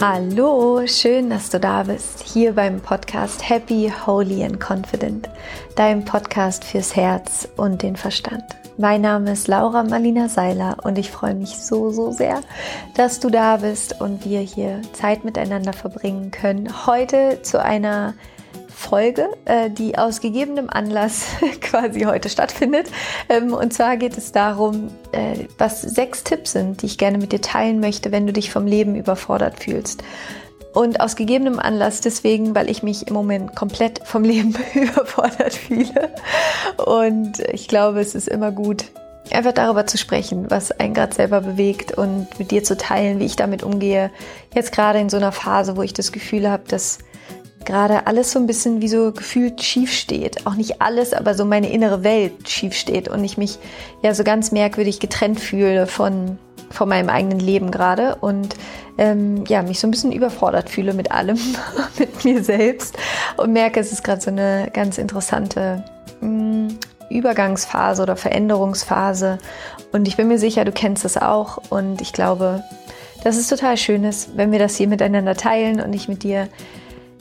Hallo, schön, dass du da bist, hier beim Podcast Happy, Holy and Confident, dein Podcast fürs Herz und den Verstand. Mein Name ist Laura Marlina Seiler und ich freue mich so, so sehr, dass du da bist und wir hier Zeit miteinander verbringen können. Heute zu einer Folge, äh, die aus gegebenem Anlass quasi heute stattfindet. Ähm, und zwar geht es darum, äh, was sechs Tipps sind, die ich gerne mit dir teilen möchte, wenn du dich vom Leben überfordert fühlst. Und aus gegebenem Anlass deswegen, weil ich mich im Moment komplett vom Leben überfordert fühle. Und ich glaube, es ist immer gut, einfach darüber zu sprechen, was einen gerade selber bewegt und mit dir zu teilen, wie ich damit umgehe. Jetzt gerade in so einer Phase, wo ich das Gefühl habe, dass gerade alles so ein bisschen wie so gefühlt schief steht. Auch nicht alles, aber so meine innere Welt schief steht und ich mich ja so ganz merkwürdig getrennt fühle von, von meinem eigenen Leben gerade und ähm, ja, mich so ein bisschen überfordert fühle mit allem, mit mir selbst und merke, es ist gerade so eine ganz interessante mh, mm, Übergangsphase oder Veränderungsphase und ich bin mir sicher, du kennst es auch und ich glaube, dass es total schön ist, wenn wir das hier miteinander teilen und ich mit dir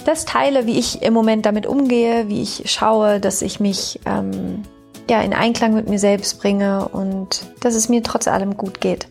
das teile, wie ich im Moment damit umgehe, wie ich schaue, dass ich mich ähm, ja, in Einklang mit mir selbst bringe und dass es mir trotz allem gut geht.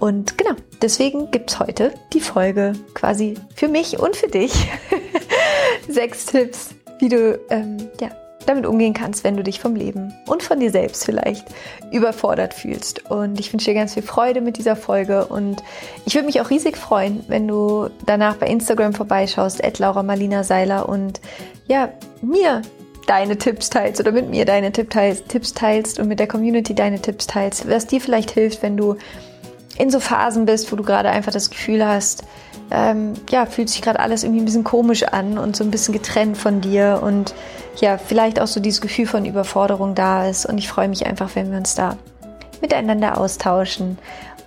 Und genau, deswegen gibt es heute die Folge quasi für mich und für dich. Sechs Tipps, wie du ähm, ja, damit umgehen kannst, wenn du dich vom Leben und von dir selbst vielleicht überfordert fühlst. Und ich wünsche dir ganz viel Freude mit dieser Folge und ich würde mich auch riesig freuen, wenn du danach bei Instagram vorbeischaust, Laura Marlina Seiler und ja, mir deine Tipps teilst oder mit mir deine Tipps teilst und mit der Community deine Tipps teilst, was dir vielleicht hilft, wenn du in so Phasen bist, wo du gerade einfach das Gefühl hast, ähm, ja, fühlt sich gerade alles irgendwie ein bisschen komisch an und so ein bisschen getrennt von dir und ja, vielleicht auch so dieses Gefühl von Überforderung da ist. Und ich freue mich einfach, wenn wir uns da miteinander austauschen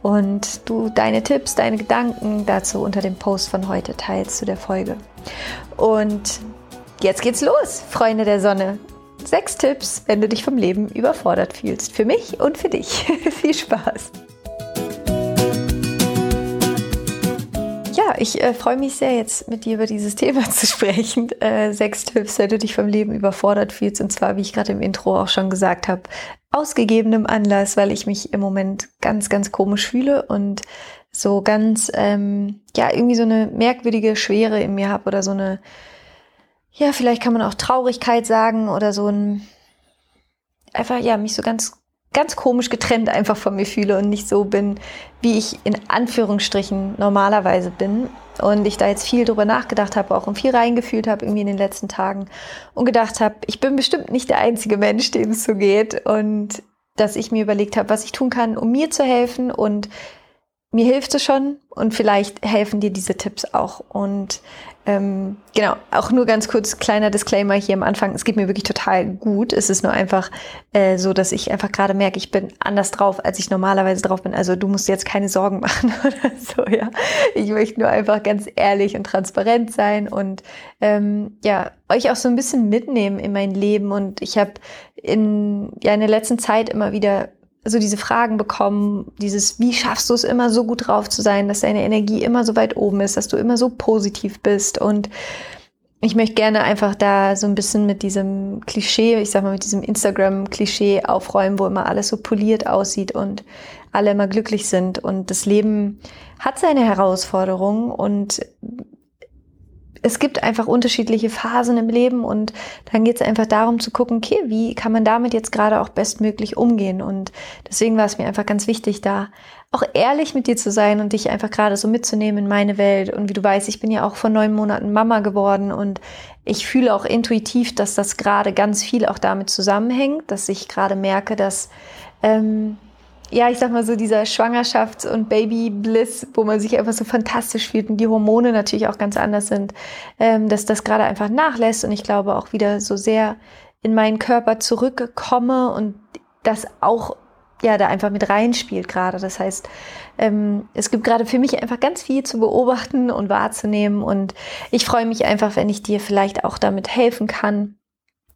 und du deine Tipps, deine Gedanken dazu unter dem Post von heute teilst zu der Folge. Und jetzt geht's los, Freunde der Sonne. Sechs Tipps, wenn du dich vom Leben überfordert fühlst. Für mich und für dich. Viel Spaß. Ich äh, freue mich sehr, jetzt mit dir über dieses Thema zu sprechen. Äh, sechs Tipps, wenn du dich vom Leben überfordert fühlst. Und zwar, wie ich gerade im Intro auch schon gesagt habe, aus gegebenem Anlass, weil ich mich im Moment ganz, ganz komisch fühle und so ganz, ähm, ja, irgendwie so eine merkwürdige Schwere in mir habe oder so eine, ja, vielleicht kann man auch Traurigkeit sagen oder so ein, einfach, ja, mich so ganz ganz komisch getrennt einfach von mir fühle und nicht so bin, wie ich in Anführungsstrichen normalerweise bin. Und ich da jetzt viel drüber nachgedacht habe, auch und viel reingefühlt habe irgendwie in den letzten Tagen und gedacht habe, ich bin bestimmt nicht der einzige Mensch, dem es so geht. Und dass ich mir überlegt habe, was ich tun kann, um mir zu helfen und mir hilft es schon und vielleicht helfen dir diese Tipps auch. Und ähm, genau, auch nur ganz kurz kleiner Disclaimer hier am Anfang. Es geht mir wirklich total gut. Es ist nur einfach äh, so, dass ich einfach gerade merke, ich bin anders drauf, als ich normalerweise drauf bin. Also du musst jetzt keine Sorgen machen oder so, ja. Ich möchte nur einfach ganz ehrlich und transparent sein und ähm, ja, euch auch so ein bisschen mitnehmen in mein Leben. Und ich habe in, ja, in der letzten Zeit immer wieder so diese Fragen bekommen, dieses, wie schaffst du es immer so gut drauf zu sein, dass deine Energie immer so weit oben ist, dass du immer so positiv bist und ich möchte gerne einfach da so ein bisschen mit diesem Klischee, ich sag mal mit diesem Instagram-Klischee aufräumen, wo immer alles so poliert aussieht und alle immer glücklich sind. Und das Leben hat seine Herausforderungen und es gibt einfach unterschiedliche Phasen im Leben und dann geht es einfach darum zu gucken, okay, wie kann man damit jetzt gerade auch bestmöglich umgehen? Und deswegen war es mir einfach ganz wichtig, da auch ehrlich mit dir zu sein und dich einfach gerade so mitzunehmen in meine Welt. Und wie du weißt, ich bin ja auch vor neun Monaten Mama geworden und ich fühle auch intuitiv, dass das gerade ganz viel auch damit zusammenhängt, dass ich gerade merke, dass ähm, ja, ich sag mal so, dieser Schwangerschafts- und Baby-Bliss, wo man sich einfach so fantastisch fühlt und die Hormone natürlich auch ganz anders sind, ähm, dass das gerade einfach nachlässt und ich glaube auch wieder so sehr in meinen Körper zurückkomme und das auch ja da einfach mit reinspielt gerade. Das heißt, ähm, es gibt gerade für mich einfach ganz viel zu beobachten und wahrzunehmen und ich freue mich einfach, wenn ich dir vielleicht auch damit helfen kann,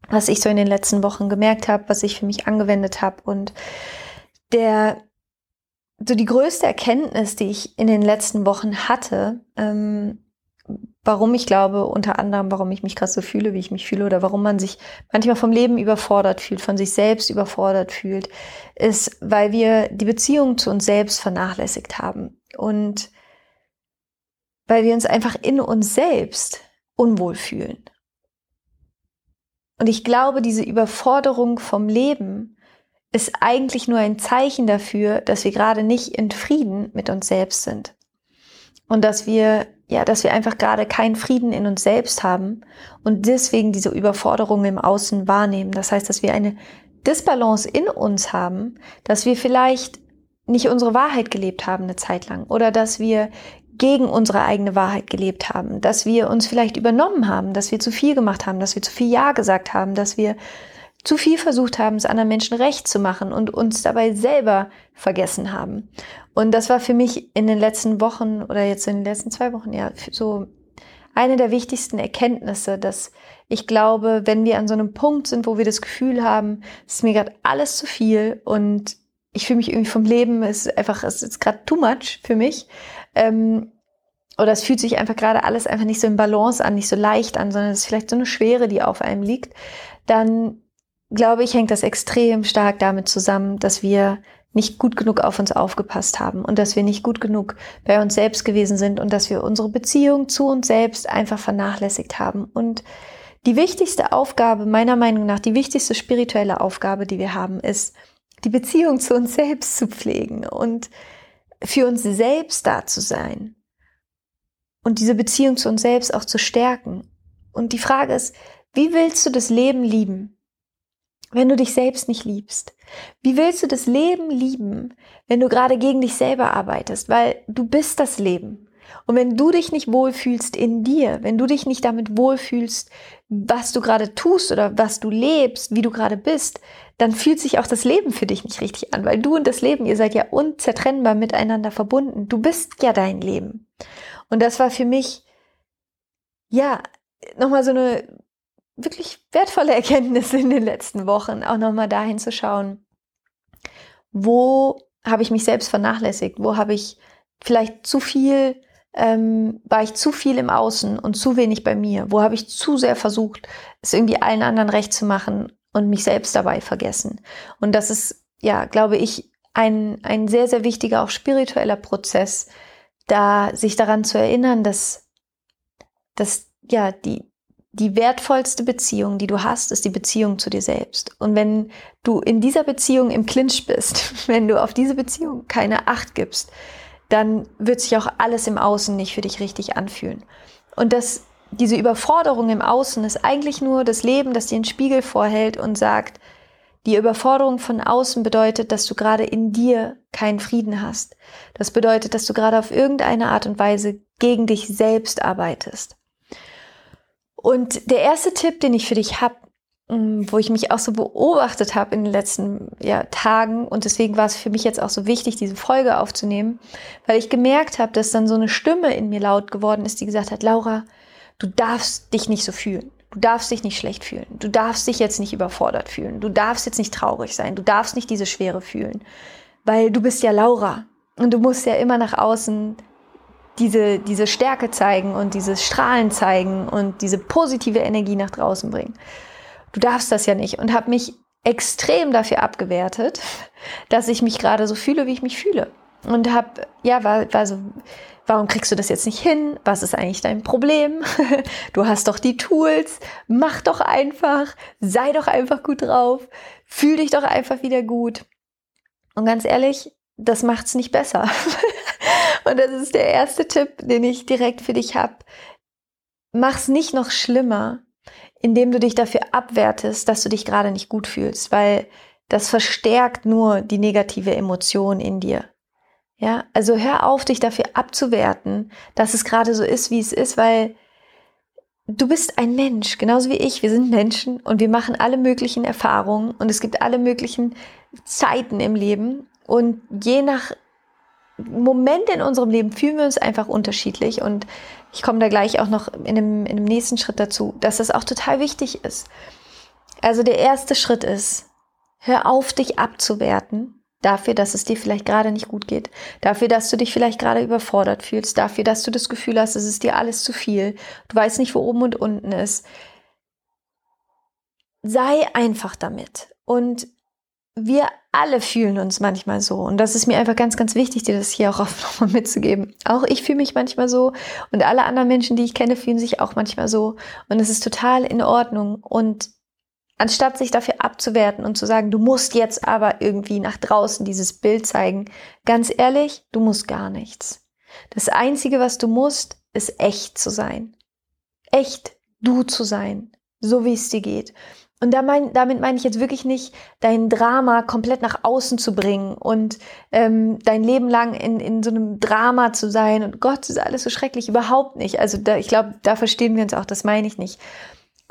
was ich so in den letzten Wochen gemerkt habe, was ich für mich angewendet habe und der so die größte Erkenntnis, die ich in den letzten Wochen hatte, ähm, warum ich glaube, unter anderem, warum ich mich gerade so fühle, wie ich mich fühle, oder warum man sich manchmal vom Leben überfordert fühlt, von sich selbst überfordert fühlt, ist, weil wir die Beziehung zu uns selbst vernachlässigt haben. Und weil wir uns einfach in uns selbst unwohl fühlen. Und ich glaube, diese Überforderung vom Leben ist eigentlich nur ein Zeichen dafür, dass wir gerade nicht in Frieden mit uns selbst sind. Und dass wir ja, dass wir einfach gerade keinen Frieden in uns selbst haben und deswegen diese Überforderung im Außen wahrnehmen. Das heißt, dass wir eine Disbalance in uns haben, dass wir vielleicht nicht unsere Wahrheit gelebt haben eine Zeit lang oder dass wir gegen unsere eigene Wahrheit gelebt haben, dass wir uns vielleicht übernommen haben, dass wir zu viel gemacht haben, dass wir zu viel Ja gesagt haben, dass wir zu viel versucht haben, es anderen Menschen recht zu machen und uns dabei selber vergessen haben. Und das war für mich in den letzten Wochen oder jetzt in den letzten zwei Wochen ja so eine der wichtigsten Erkenntnisse, dass ich glaube, wenn wir an so einem Punkt sind, wo wir das Gefühl haben, es ist mir gerade alles zu viel und ich fühle mich irgendwie vom Leben, es ist einfach, es ist gerade too much für mich. Ähm, oder es fühlt sich einfach gerade alles einfach nicht so in Balance an, nicht so leicht an, sondern es ist vielleicht so eine Schwere, die auf einem liegt, dann glaube ich, hängt das extrem stark damit zusammen, dass wir nicht gut genug auf uns aufgepasst haben und dass wir nicht gut genug bei uns selbst gewesen sind und dass wir unsere Beziehung zu uns selbst einfach vernachlässigt haben. Und die wichtigste Aufgabe, meiner Meinung nach, die wichtigste spirituelle Aufgabe, die wir haben, ist, die Beziehung zu uns selbst zu pflegen und für uns selbst da zu sein und diese Beziehung zu uns selbst auch zu stärken. Und die Frage ist, wie willst du das Leben lieben? Wenn du dich selbst nicht liebst? Wie willst du das Leben lieben, wenn du gerade gegen dich selber arbeitest? Weil du bist das Leben. Und wenn du dich nicht wohlfühlst in dir, wenn du dich nicht damit wohlfühlst, was du gerade tust oder was du lebst, wie du gerade bist, dann fühlt sich auch das Leben für dich nicht richtig an, weil du und das Leben, ihr seid ja unzertrennbar miteinander verbunden. Du bist ja dein Leben. Und das war für mich, ja, nochmal so eine wirklich wertvolle Erkenntnisse in den letzten Wochen, auch nochmal dahin zu schauen, wo habe ich mich selbst vernachlässigt, wo habe ich vielleicht zu viel, ähm, war ich zu viel im Außen und zu wenig bei mir, wo habe ich zu sehr versucht, es irgendwie allen anderen recht zu machen und mich selbst dabei vergessen. Und das ist, ja, glaube ich, ein, ein sehr, sehr wichtiger, auch spiritueller Prozess, da sich daran zu erinnern, dass, dass ja, die, die wertvollste Beziehung, die du hast, ist die Beziehung zu dir selbst. Und wenn du in dieser Beziehung im Clinch bist, wenn du auf diese Beziehung keine Acht gibst, dann wird sich auch alles im Außen nicht für dich richtig anfühlen. Und das, diese Überforderung im Außen ist eigentlich nur das Leben, das dir einen Spiegel vorhält und sagt, die Überforderung von außen bedeutet, dass du gerade in dir keinen Frieden hast. Das bedeutet, dass du gerade auf irgendeine Art und Weise gegen dich selbst arbeitest. Und der erste Tipp, den ich für dich habe, mm, wo ich mich auch so beobachtet habe in den letzten ja, Tagen und deswegen war es für mich jetzt auch so wichtig, diese Folge aufzunehmen, weil ich gemerkt habe, dass dann so eine Stimme in mir laut geworden ist, die gesagt hat, Laura, du darfst dich nicht so fühlen. Du darfst dich nicht schlecht fühlen. Du darfst dich jetzt nicht überfordert fühlen. Du darfst jetzt nicht traurig sein. Du darfst nicht diese Schwere fühlen. Weil du bist ja Laura. Und du musst ja immer nach außen diese, diese Stärke zeigen und dieses Strahlen zeigen und diese positive Energie nach draußen bringen. Du darfst das ja nicht und habe mich extrem dafür abgewertet, dass ich mich gerade so fühle, wie ich mich fühle. Und habe, ja, war, war so, warum kriegst du das jetzt nicht hin? Was ist eigentlich dein Problem? Du hast doch die Tools, mach doch einfach, sei doch einfach gut drauf, fühl dich doch einfach wieder gut. Und ganz ehrlich, das macht's nicht besser. Und das ist der erste Tipp, den ich direkt für dich habe. Mach's nicht noch schlimmer, indem du dich dafür abwertest, dass du dich gerade nicht gut fühlst, weil das verstärkt nur die negative Emotion in dir. Ja, also hör auf, dich dafür abzuwerten, dass es gerade so ist, wie es ist, weil du bist ein Mensch, genauso wie ich. Wir sind Menschen und wir machen alle möglichen Erfahrungen und es gibt alle möglichen Zeiten im Leben. Und je nach Momente in unserem Leben fühlen wir uns einfach unterschiedlich und ich komme da gleich auch noch in dem, in dem nächsten Schritt dazu, dass das auch total wichtig ist. Also der erste Schritt ist, hör auf, dich abzuwerten Dafür, dass es dir vielleicht gerade nicht gut geht. Dafür, dass du dich vielleicht gerade überfordert fühlst. Dafür, dass du das Gefühl hast, es ist dir alles zu viel. Du weißt nicht, wo oben und unten ist. Sei einfach damit. Und wir alle fühlen uns manchmal so. Und das ist mir einfach ganz, ganz wichtig, dir das hier auch nochmal mitzugeben. Auch ich fühle mich manchmal so. Und alle anderen Menschen, die ich kenne, fühlen sich auch manchmal so. Und es ist total in Ordnung. Und Anstatt sich dafür abzuwerten und zu sagen, du musst jetzt aber irgendwie nach draußen dieses Bild zeigen, ganz ehrlich, du musst gar nichts. Das Einzige, was du musst, ist echt zu sein. Echt du zu sein, so wie es dir geht. Und da mein, damit meine ich jetzt wirklich nicht, dein Drama komplett nach außen zu bringen und ähm, dein Leben lang in, in so einem Drama zu sein und Gott, ist alles so schrecklich, überhaupt nicht. Also da, ich glaube, da verstehen wir uns auch, das meine ich nicht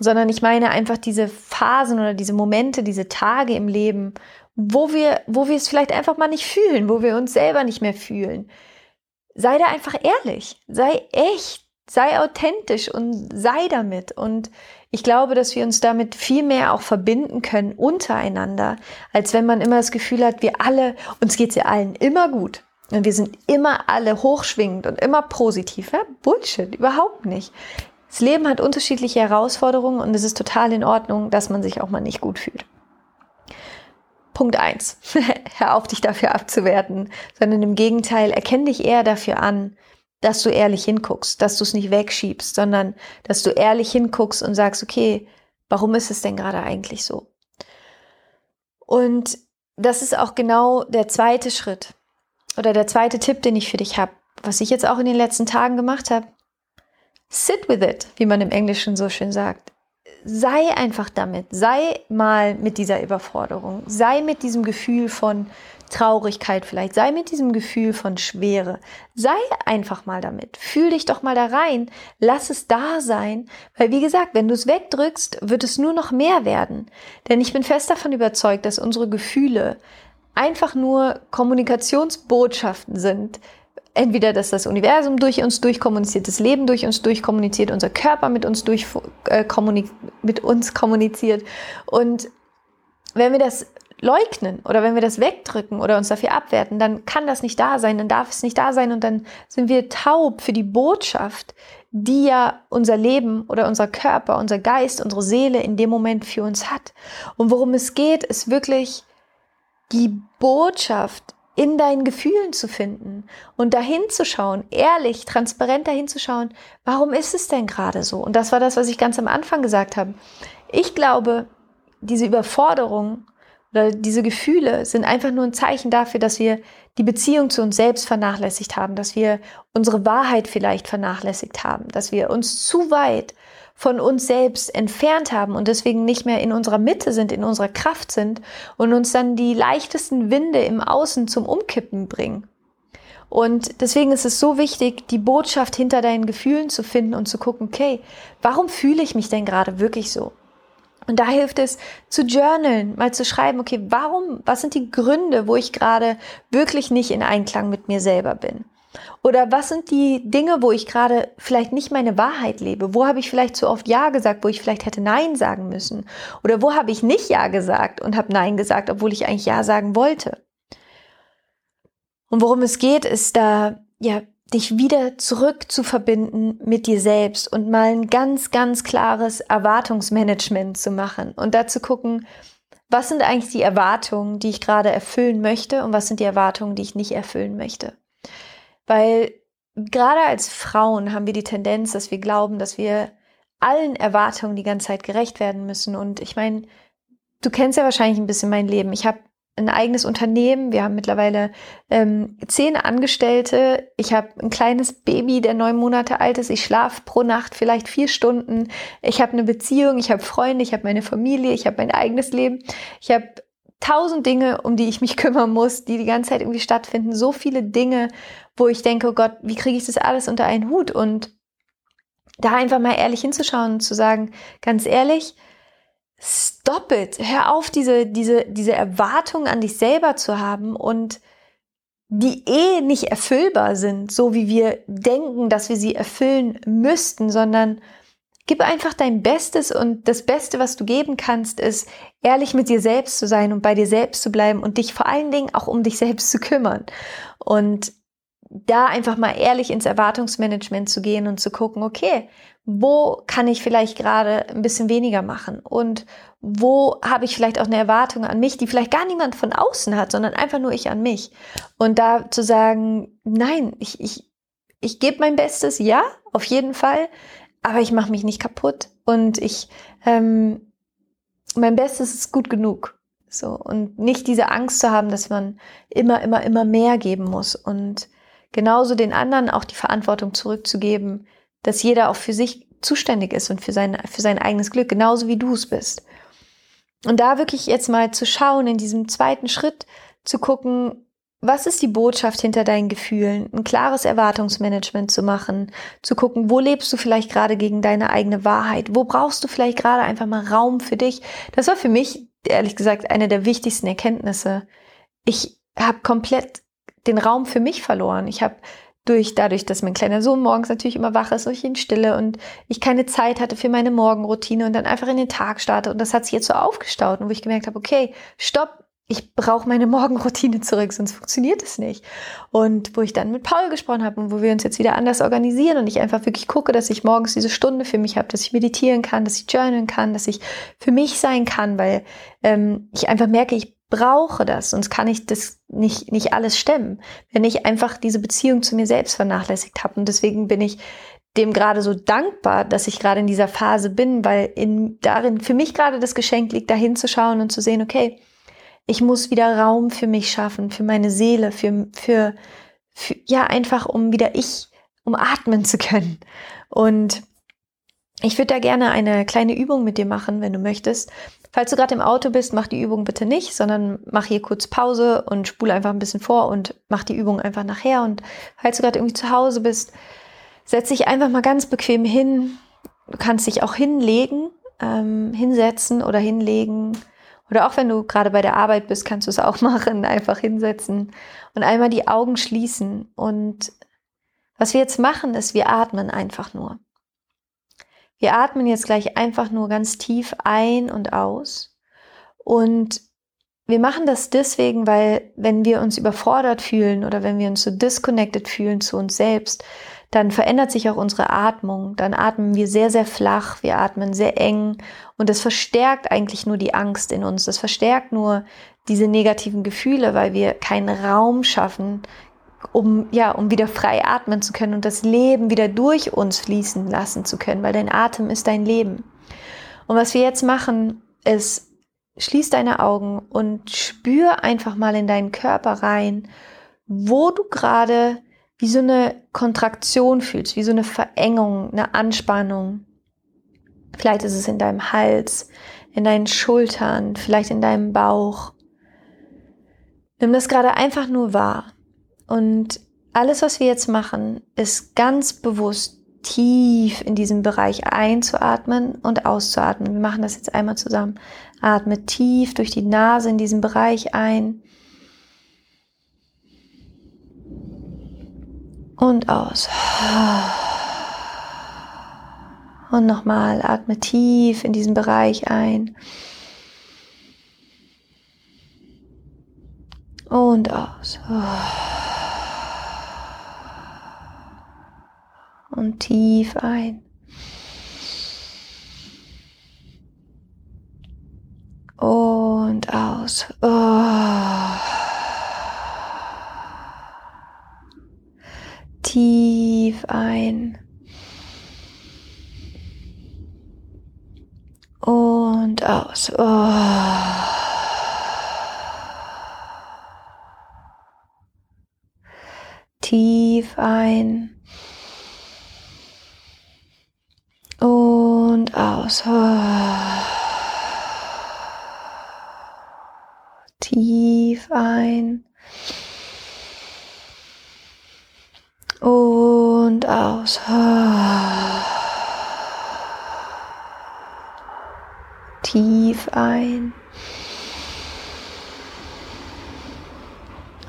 sondern ich meine einfach diese Phasen oder diese Momente, diese Tage im Leben, wo wir, wo wir es vielleicht einfach mal nicht fühlen, wo wir uns selber nicht mehr fühlen. Sei da einfach ehrlich, sei echt, sei authentisch und sei damit. Und ich glaube, dass wir uns damit viel mehr auch verbinden können untereinander, als wenn man immer das Gefühl hat, wir alle, uns geht's ja allen immer gut. Und wir sind immer alle hochschwingend und immer positiv. Ja? Bullshit, überhaupt nicht. Das Leben hat unterschiedliche Herausforderungen und es ist total in Ordnung, dass man sich auch mal nicht gut fühlt. Punkt eins: Hör auf, dich dafür abzuwerten, sondern im Gegenteil, erkenn dich eher dafür an, dass du ehrlich hinguckst, dass du es nicht wegschiebst, sondern dass du ehrlich hinguckst und sagst, okay, warum ist es denn gerade eigentlich so? Und das ist auch genau der zweite Schritt oder der zweite Tipp, den ich für dich habe, was ich jetzt auch in den letzten Tagen gemacht habe. Sit with it, wie man im Englischen so schön sagt. Sei einfach damit, sei mal mit dieser Überforderung, sei mit diesem Gefühl von Traurigkeit vielleicht, sei mit diesem Gefühl von Schwere, sei einfach mal damit, fühl dich doch mal da rein, lass es da sein, weil wie gesagt, wenn du es wegdrückst, wird es nur noch mehr werden. Denn ich bin fest davon überzeugt, dass unsere Gefühle einfach nur Kommunikationsbotschaften sind, entweder, dass das Universum durch uns durchkommuniziert, das Leben durch uns durchkommuniziert, unser Körper mit uns, durch, äh, mit uns kommuniziert. Und wenn wir das leugnen oder wenn wir das wegdrücken oder uns dafür abwerten, dann kann das nicht da sein, dann darf es nicht da sein und dann sind wir taub für die Botschaft, die ja unser Leben oder unser Körper, unser Geist, unsere Seele in dem Moment für uns hat. Und worum es geht, ist wirklich die Botschaft in deinen Gefühlen zu finden und dahin zu schauen, ehrlich, transparent dahin zu schauen, warum ist es denn gerade so? Und das war das, was ich ganz am Anfang gesagt habe. Ich glaube, diese Überforderung oder diese Gefühle sind einfach nur ein Zeichen dafür, dass wir die Beziehung zu uns selbst vernachlässigt haben, dass wir unsere Wahrheit vielleicht vernachlässigt haben, dass wir uns zu weit von uns selbst entfernt haben und deswegen nicht mehr in unserer Mitte sind, in unserer Kraft sind und uns dann die leichtesten Winde im Außen zum Umkippen bringen. Und deswegen ist es so wichtig, die Botschaft hinter deinen Gefühlen zu finden und zu gucken, okay, warum fühle ich mich denn gerade wirklich so? Und da hilft es zu journalen, mal zu schreiben, okay, warum, was sind die Gründe, wo ich gerade wirklich nicht in Einklang mit mir selber bin? Oder was sind die Dinge, wo ich gerade vielleicht nicht meine Wahrheit lebe? Wo habe ich vielleicht zu oft Ja gesagt, wo ich vielleicht hätte Nein sagen müssen? Oder wo habe ich nicht Ja gesagt und habe Nein gesagt, obwohl ich eigentlich Ja sagen wollte? Und worum es geht, ist da, ja, dich wieder zurück zu verbinden mit dir selbst und mal ein ganz, ganz klares Erwartungsmanagement zu machen und da zu gucken, was sind eigentlich die Erwartungen, die ich gerade erfüllen möchte und was sind die Erwartungen, die ich nicht erfüllen möchte. Weil gerade als Frauen haben wir die Tendenz, dass wir glauben, dass wir allen Erwartungen die ganze Zeit gerecht werden müssen. Und ich meine, du kennst ja wahrscheinlich ein bisschen mein Leben. Ich habe ein eigenes Unternehmen. Wir haben mittlerweile ähm, zehn Angestellte. Ich habe ein kleines Baby, der neun Monate alt ist. Ich schlafe pro Nacht vielleicht vier Stunden. Ich habe eine Beziehung, ich habe Freunde, ich habe meine Familie, ich habe mein eigenes Leben. Ich habe tausend Dinge, um die ich mich kümmern muss, die die ganze Zeit irgendwie stattfinden. So viele Dinge, wo ich denke, oh Gott, wie kriege ich das alles unter einen Hut? Und da einfach mal ehrlich hinzuschauen und zu sagen, ganz ehrlich, stop it. Hör auf, diese, diese, diese Erwartungen an dich selber zu haben und die eh nicht erfüllbar sind, so wie wir denken, dass wir sie erfüllen müssten, sondern gib einfach dein Bestes und das Beste, was du geben kannst, ist ehrlich mit dir selbst zu sein und bei dir selbst zu bleiben und dich vor allen Dingen auch um dich selbst zu kümmern. Und da einfach mal ehrlich ins Erwartungsmanagement zu gehen und zu gucken, okay, wo kann ich vielleicht gerade ein bisschen weniger machen und wo habe ich vielleicht auch eine Erwartung an mich, die vielleicht gar niemand von außen hat, sondern einfach nur ich an mich. Und da zu sagen, nein, ich, ich, ich gebe mein Bestes, ja, auf jeden Fall, aber ich mache mich nicht kaputt und ich, ähm, mein Bestes ist gut genug. So, und nicht diese Angst zu haben, dass man immer, immer, immer mehr geben muss und genauso den anderen auch die Verantwortung zurückzugeben, dass jeder auch für sich zuständig ist und für sein, für sein eigenes Glück, genauso wie du es bist. Und da wirklich jetzt mal zu schauen, in diesem zweiten Schritt zu gucken, was ist die Botschaft hinter deinen Gefühlen? Ein klares Erwartungsmanagement zu machen, zu gucken, wo lebst du vielleicht gerade gegen deine eigene Wahrheit? Wo brauchst du vielleicht gerade einfach mal Raum für dich? Das war für mich, ehrlich gesagt, eine der wichtigsten Erkenntnisse. Ich habe komplett den Raum für mich verloren. Ich habe durch, dadurch, dass mein kleiner Sohn morgens natürlich immer wach ist, ich in Stille und ich keine Zeit hatte für meine Morgenroutine und dann einfach in den Tag starte. Und das hat sich jetzt so aufgestaut und wo ich gemerkt habe, okay, stopp, ich brauche meine Morgenroutine zurück, sonst funktioniert es nicht. Und wo ich dann mit Paul gesprochen habe und wo wir uns jetzt wieder anders organisieren und ich einfach wirklich gucke, dass ich morgens diese Stunde für mich habe, dass ich meditieren kann, dass ich journalen kann, dass ich für mich sein kann, weil ähm, ich einfach merke, ich brauche das, sonst kann ich das nicht, nicht alles stemmen, wenn ich einfach diese Beziehung zu mir selbst vernachlässigt habe. Und deswegen bin ich dem gerade so dankbar, dass ich gerade in dieser Phase bin, weil in, darin für mich gerade das Geschenk liegt, da hinzuschauen und zu sehen, okay, ich muss wieder Raum für mich schaffen, für meine Seele, für, für, für ja, einfach um wieder ich, um atmen zu können. Und ich würde da gerne eine kleine Übung mit dir machen, wenn du möchtest. Falls du gerade im Auto bist, mach die Übung bitte nicht, sondern mach hier kurz Pause und spule einfach ein bisschen vor und mach die Übung einfach nachher. Und falls du gerade irgendwie zu Hause bist, setz dich einfach mal ganz bequem hin. Du kannst dich auch hinlegen, ähm, hinsetzen oder hinlegen. Oder auch wenn du gerade bei der Arbeit bist, kannst du es auch machen, einfach hinsetzen und einmal die Augen schließen. Und was wir jetzt machen, ist, wir atmen einfach nur. Wir atmen jetzt gleich einfach nur ganz tief ein und aus. Und wir machen das deswegen, weil wenn wir uns überfordert fühlen oder wenn wir uns so disconnected fühlen zu uns selbst, dann verändert sich auch unsere Atmung. Dann atmen wir sehr, sehr flach, wir atmen sehr eng und das verstärkt eigentlich nur die Angst in uns. Das verstärkt nur diese negativen Gefühle, weil wir keinen Raum schaffen, um, ja, um wieder frei atmen zu können und das Leben wieder durch uns fließen lassen zu können, weil dein Atem ist dein Leben. Und was wir jetzt machen, ist, schließ deine Augen und spür einfach mal in deinen Körper rein, wo du gerade wie so eine Kontraktion fühlst, wie so eine Verengung, eine Anspannung. Vielleicht ist es in deinem Hals, in deinen Schultern, vielleicht in deinem Bauch. Nimm das gerade einfach nur wahr. Und alles, was wir jetzt machen, ist ganz bewusst tief in diesem Bereich einzuatmen und auszuatmen. Wir machen das jetzt einmal zusammen. Atme tief durch die Nase in diesen Bereich ein. Und aus. Und nochmal, atme tief in diesen Bereich ein. Und aus und tief ein. Und aus. Oh. Tief ein. Und aus. Oh. Tief ein. und aus. Tief ein und aus. Tief ein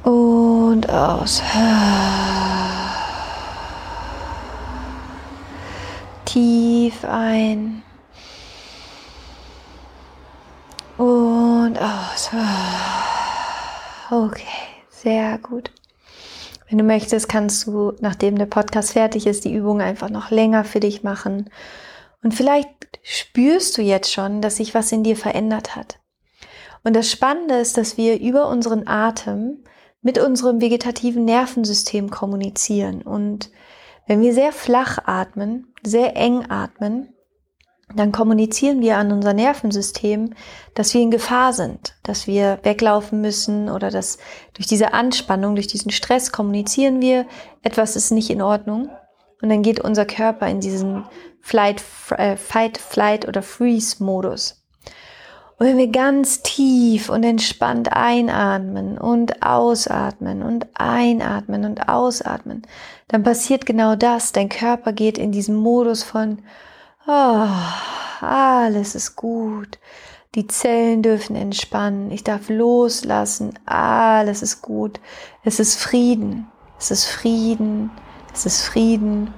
und aus. Tief ein. Und aus. Okay, sehr gut. Wenn du möchtest, kannst du, nachdem der Podcast fertig ist, die Übung einfach noch länger für dich machen. Und vielleicht spürst du jetzt schon, dass sich was in dir verändert hat. Und das Spannende ist, dass wir über unseren Atem mit unserem vegetativen Nervensystem kommunizieren. Und wenn wir sehr flach atmen, sehr eng atmen, dann kommunizieren wir an unser Nervensystem, dass wir in Gefahr sind, dass wir weglaufen müssen oder dass durch diese Anspannung, durch diesen Stress kommunizieren wir, etwas ist nicht in Ordnung. Und dann geht unser Körper in diesen Flight, äh, Fight, Flight oder Freeze-Modus. Und wenn wir ganz tief und entspannt einatmen und ausatmen und einatmen und ausatmen, dann passiert genau das. Dein Körper geht in diesen Modus von, oh, alles ist gut. Die Zellen dürfen entspannen. Ich darf loslassen. Alles ist gut. Es ist Frieden. Es ist Frieden. Es ist Frieden.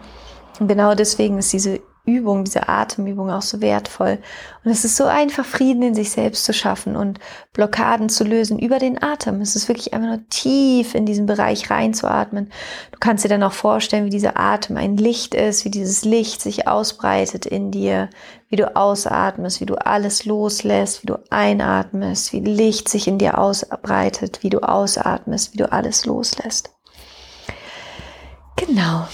Und genau deswegen ist diese Übung, diese Atemübung auch so wertvoll. Und es ist so einfach, Frieden in sich selbst zu schaffen und Blockaden zu lösen über den Atem. Es ist wirklich einfach nur tief in diesen Bereich reinzuatmen. Du kannst dir dann auch vorstellen, wie dieser Atem ein Licht ist, wie dieses Licht sich ausbreitet in dir, wie du ausatmest, wie du alles loslässt, wie du einatmest, wie Licht sich in dir ausbreitet, wie du ausatmest, wie du alles loslässt. Genau.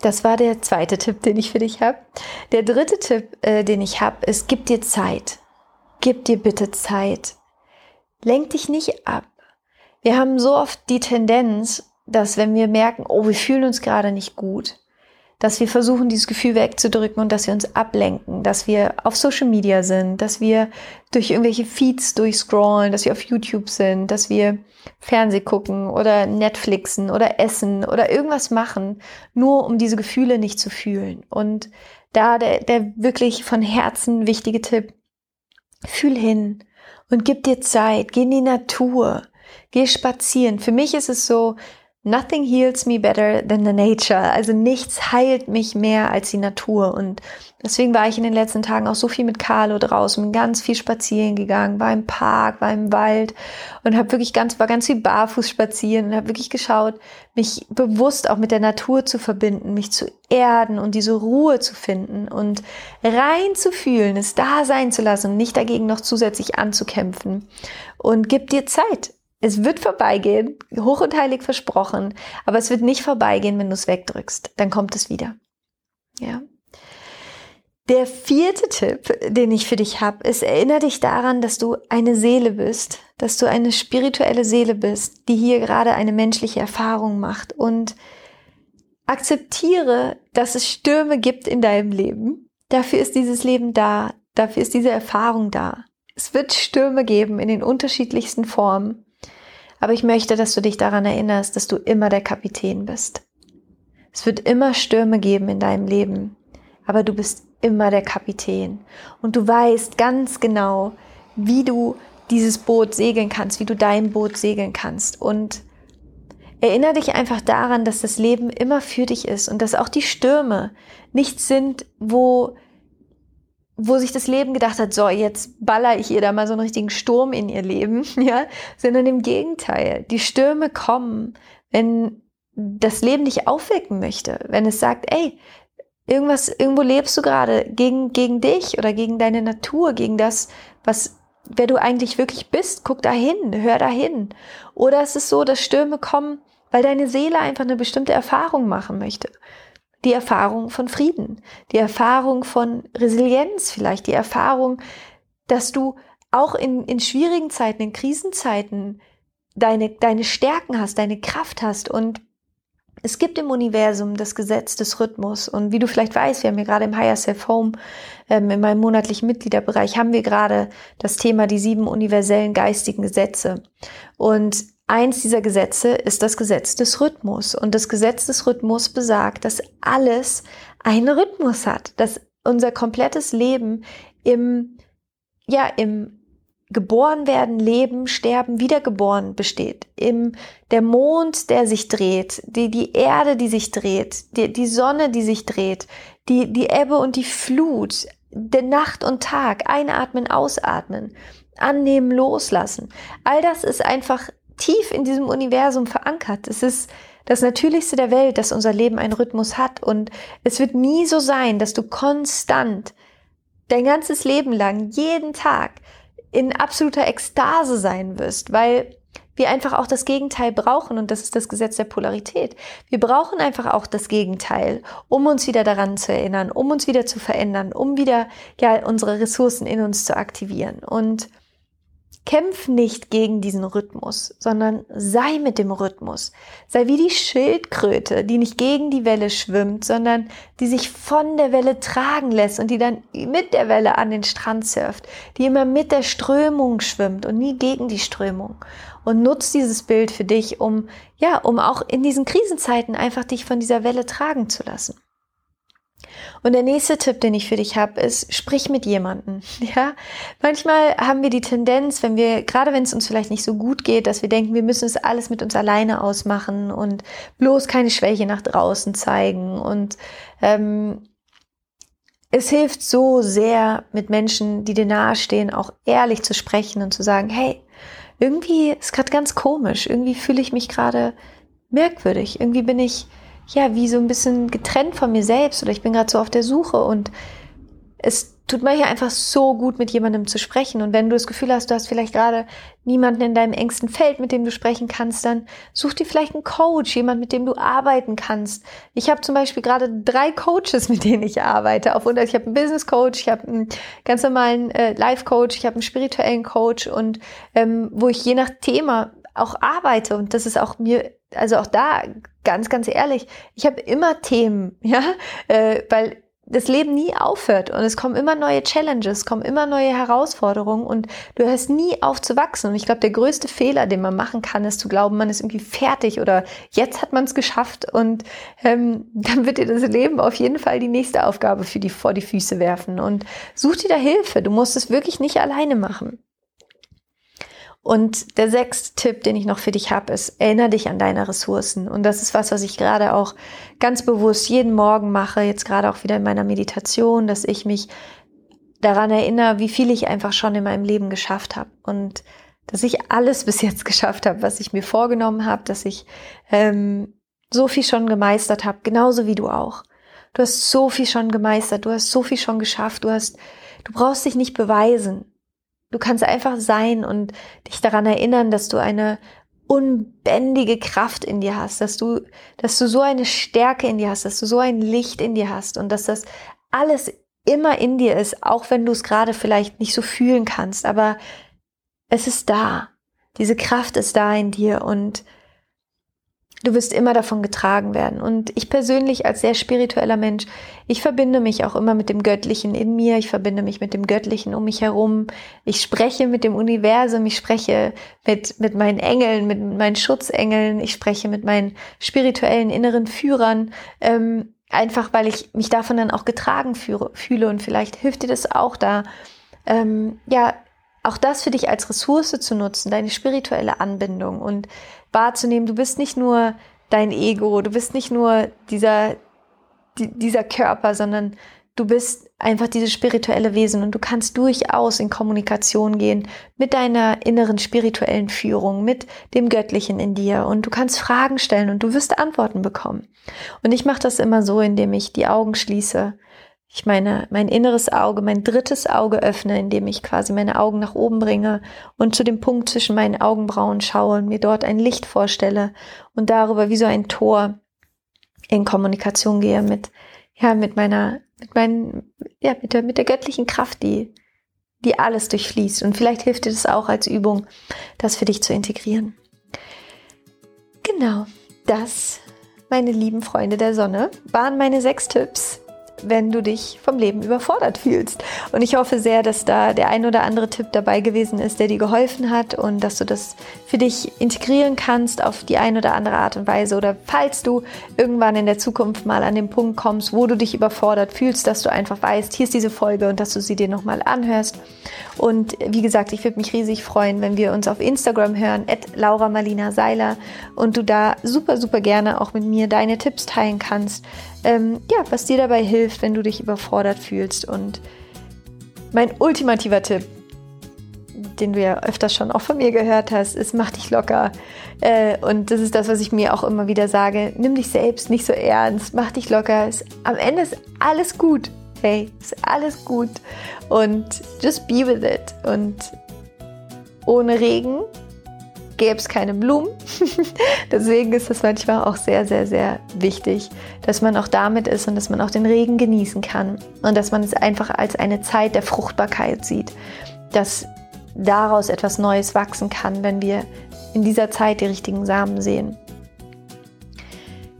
Das war der zweite Tipp, den ich für dich habe. Der dritte Tipp, äh, den ich habe, ist, gib dir Zeit. Gib dir bitte Zeit. Lenk dich nicht ab. Wir haben so oft die Tendenz, dass wenn wir merken, oh, wir fühlen uns gerade nicht gut, dass wir versuchen, dieses Gefühl wegzudrücken und dass wir uns ablenken, dass wir auf Social Media sind, dass wir durch irgendwelche Feeds durchscrollen, dass wir auf YouTube sind, dass wir Fernseh gucken oder Netflixen oder essen oder irgendwas machen, nur um diese Gefühle nicht zu fühlen. Und da der, der wirklich von Herzen wichtige Tipp, fühl hin und gib dir Zeit, geh in die Natur, geh spazieren. Für mich ist es so, Nothing heals me better than the nature. Also nichts heilt mich mehr als die Natur. Und deswegen war ich in den letzten Tagen auch so viel mit Carlo draußen, ganz viel spazieren gegangen, war im Park, war im Wald und habe wirklich ganz, war ganz viel barfuß spazieren und habe wirklich geschaut, mich bewusst auch mit der Natur zu verbinden, mich zu erden und diese Ruhe zu finden und rein zu fühlen, es da sein zu lassen nicht dagegen noch zusätzlich anzukämpfen. Und gib dir Zeit. Es wird vorbeigehen, hoch und heilig versprochen, aber es wird nicht vorbeigehen, wenn du es wegdrückst. Dann kommt es wieder. Ja. Der vierte Tipp, den ich für dich habe, ist, erinnere dich daran, dass du eine Seele bist, dass du eine spirituelle Seele bist, die hier gerade eine menschliche Erfahrung macht und akzeptiere, dass es Stürme gibt in deinem Leben. Dafür ist dieses Leben da, dafür ist diese Erfahrung da. Es wird Stürme geben in den unterschiedlichsten Formen. Aber ich möchte, dass du dich daran erinnerst, dass du immer der Kapitän bist. Es wird immer Stürme geben in deinem Leben, aber du bist immer der Kapitän. Und du weißt ganz genau, wie du dieses Boot segeln kannst, wie du dein Boot segeln kannst. Und erinnere dich einfach daran, dass das Leben immer für dich ist und dass auch die Stürme nichts sind, wo wo sich das Leben gedacht hat, so, jetzt baller ich ihr da mal so einen richtigen Sturm in ihr Leben, ja, sondern im Gegenteil. Die Stürme kommen, wenn das Leben dich aufwecken möchte, wenn es sagt, ey, irgendwas, irgendwo lebst du gerade gegen, gegen dich oder gegen deine Natur, gegen das, was, wer du eigentlich wirklich bist, guck dahin, hör dahin. Oder es ist so, dass Stürme kommen, weil deine Seele einfach eine bestimmte Erfahrung machen möchte die Erfahrung von Frieden, die Erfahrung von Resilienz vielleicht, die Erfahrung, dass du auch in, in schwierigen Zeiten, in Krisenzeiten deine, deine Stärken hast, deine Kraft hast und es gibt im Universum das Gesetz des Rhythmus und wie du vielleicht weißt, wir haben ja gerade im Higher Self Home, ähm, in meinem monatlichen Mitgliederbereich, haben wir gerade das Thema die sieben universellen geistigen Gesetze. Und Eins dieser Gesetze ist das Gesetz des Rhythmus. Und das Gesetz des Rhythmus besagt, dass alles einen Rhythmus hat, dass unser komplettes Leben im, ja, im geboren werden, leben, sterben, wiedergeboren besteht. Im, der Mond, der sich dreht, die, die Erde, die sich dreht, die, die Sonne, die sich dreht, die, die Ebbe und die Flut, der Nacht und Tag, einatmen, ausatmen, annehmen, loslassen. All das ist einfach tief in diesem Universum verankert. Es ist das Natürlichste der Welt, dass unser Leben einen Rhythmus hat und es wird nie so sein, dass du konstant dein ganzes Leben lang, jeden Tag in absoluter Ekstase sein wirst, weil wir einfach auch das Gegenteil brauchen und das ist das Gesetz der Polarität. Wir brauchen einfach auch das Gegenteil, um uns wieder daran zu erinnern, um uns wieder zu verändern, um wieder ja unsere Ressourcen in uns zu aktivieren und Kämpf nicht gegen diesen Rhythmus, sondern sei mit dem Rhythmus. Sei wie die Schildkröte, die nicht gegen die Welle schwimmt, sondern die sich von der Welle tragen lässt und die dann mit der Welle an den Strand surft, die immer mit der Strömung schwimmt und nie gegen die Strömung. Und nutzt dieses Bild für dich, um, ja, um auch in diesen Krisenzeiten einfach dich von dieser Welle tragen zu lassen. Und der nächste Tipp, den ich für dich habe, ist, sprich mit jemandem. Ja, manchmal haben wir die Tendenz, wenn wir, gerade wenn es uns vielleicht nicht so gut geht, dass wir denken, wir müssen es alles mit uns alleine ausmachen und bloß keine Schwäche nach draußen zeigen. Und ähm, es hilft so sehr, mit Menschen, die dir nahestehen, auch ehrlich zu sprechen und zu sagen, hey, irgendwie ist gerade ganz komisch, irgendwie fühle ich mich gerade merkwürdig, irgendwie bin ich ja, wie so ein bisschen getrennt von mir selbst oder ich bin gerade so auf der Suche und es tut mir hier einfach so gut, mit jemandem zu sprechen. Und wenn du das Gefühl hast, du hast vielleicht gerade niemanden in deinem engsten Feld, mit dem du sprechen kannst, dann such dir vielleicht einen Coach, jemand, mit dem du arbeiten kannst. Ich habe zum Beispiel gerade drei Coaches, mit denen ich arbeite. Auf, ich habe einen Business Coach, ich habe einen ganz normalen äh, Life Coach, ich habe einen spirituellen Coach und ähm, wo ich je nach Thema auch arbeite. Und das ist auch mir, also auch da ganz, ganz ehrlich, ich habe immer Themen, ja, äh, weil das Leben nie aufhört und es kommen immer neue Challenges, kommen immer neue Herausforderungen und du hörst nie auf zu wachsen. Und ich glaube, der größte Fehler, den man machen kann, ist zu glauben, man ist irgendwie fertig oder jetzt hat man es geschafft und ähm, dann wird dir das Leben auf jeden Fall die nächste Aufgabe für die, vor die Füße werfen. Und such dir da Hilfe. Du musst es wirklich nicht alleine machen. Und der sechste Tipp, den ich noch für dich habe, ist, erinnere dich an deine Ressourcen. Und das ist was, was ich gerade auch ganz bewusst jeden Morgen mache, jetzt gerade auch wieder in meiner Meditation, dass ich mich daran erinnere, wie viel ich einfach schon in meinem Leben geschafft habe. Und dass ich alles bis jetzt geschafft habe, was ich mir vorgenommen habe, dass ich ähm, so viel schon gemeistert habe, genauso wie du auch. Du hast so viel schon gemeistert, du hast so viel schon geschafft, du hast, du brauchst dich nicht beweisen. Du kannst einfach sein und dich daran erinnern, dass du eine unbändige Kraft in dir hast, dass du, dass du so eine Stärke in dir hast, dass du so ein Licht in dir hast und dass das alles immer in dir ist, auch wenn du es gerade vielleicht nicht so fühlen kannst, aber es ist da. Diese Kraft ist da in dir und Du wirst immer davon getragen werden. Und ich persönlich als sehr spiritueller Mensch, ich verbinde mich auch immer mit dem Göttlichen in mir. Ich verbinde mich mit dem Göttlichen um mich herum. Ich spreche mit dem Universum. Ich spreche mit, mit meinen Engeln, mit meinen Schutzengeln. Ich spreche mit meinen spirituellen inneren Führern. Ähm, einfach weil ich mich davon dann auch getragen führe, fühle. Und vielleicht hilft dir das auch da, ähm, ja, auch das für dich als Ressource zu nutzen, deine spirituelle Anbindung und wahrzunehmen, du bist nicht nur dein Ego, du bist nicht nur dieser, die, dieser Körper, sondern du bist einfach dieses spirituelle Wesen und du kannst durchaus in Kommunikation gehen mit deiner inneren spirituellen Führung, mit dem Göttlichen in dir und du kannst Fragen stellen und du wirst Antworten bekommen. Und ich mache das immer so, indem ich die Augen schließe ich meine, mein inneres Auge, mein drittes Auge öffne, indem ich quasi meine Augen nach oben bringe und zu dem Punkt zwischen meinen Augenbrauen schaue und mir dort ein Licht vorstelle und darüber wie so ein Tor in Kommunikation gehe mit, ja, mit meiner, mit meinen, ja, mit der, mit der göttlichen Kraft, die, die alles durchfließt. Und vielleicht hilft dir das auch als Übung, das für dich zu integrieren. Genau, das, meine lieben Freunde der Sonne, waren meine sechs Tipps wenn du dich vom Leben überfordert fühlst. Und ich hoffe sehr, dass da der ein oder andere Tipp dabei gewesen ist, der dir geholfen hat und dass du das für dich integrieren kannst auf die ein oder andere Art und Weise. Oder falls du irgendwann in der Zukunft mal an den Punkt kommst, wo du dich überfordert fühlst, dass du einfach weißt, hier ist diese Folge und dass du sie dir nochmal anhörst. Und wie gesagt, ich würde mich riesig freuen, wenn wir uns auf Instagram hören, at Laura Marlina Seiler und du da super, super gerne auch mit mir deine Tipps teilen kannst. Ähm, ja, was dir dabei hilft, wenn du dich überfordert fühlst. Und mein ultimativer Tipp, den du ja öfters schon auch von mir gehört hast, ist, mach dich locker. Äh, und das ist das, was ich mir auch immer wieder sage. Nimm dich selbst nicht so ernst, mach dich locker. Es, am Ende ist alles gut. Hey, ist alles gut. Und just be with it. Und ohne Regen gäbe es keine Blumen. Deswegen ist es manchmal auch sehr, sehr, sehr wichtig, dass man auch damit ist und dass man auch den Regen genießen kann und dass man es einfach als eine Zeit der Fruchtbarkeit sieht, dass daraus etwas Neues wachsen kann, wenn wir in dieser Zeit die richtigen Samen sehen.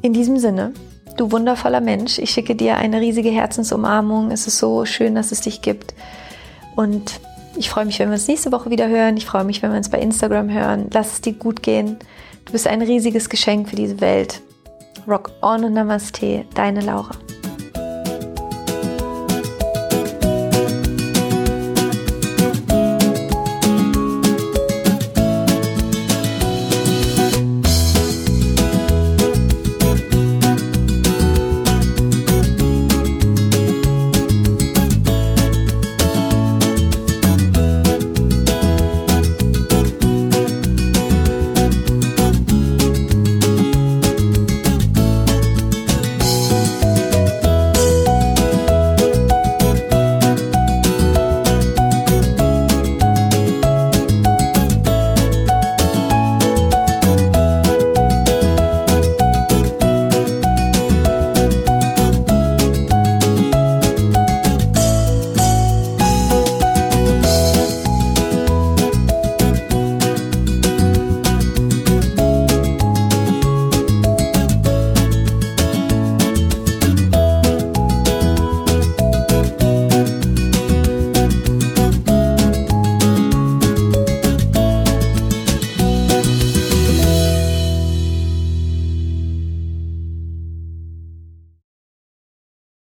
In diesem Sinne, du wundervoller Mensch, ich schicke dir eine riesige Herzensumarmung. Es ist so schön, dass es dich gibt. Und ich freue mich, wenn wir uns nächste Woche wieder hören. Ich freue mich, wenn wir uns bei Instagram hören. Lass es dir gut gehen. Du bist ein riesiges Geschenk für diese Welt. Rock on und Namaste, deine Laura.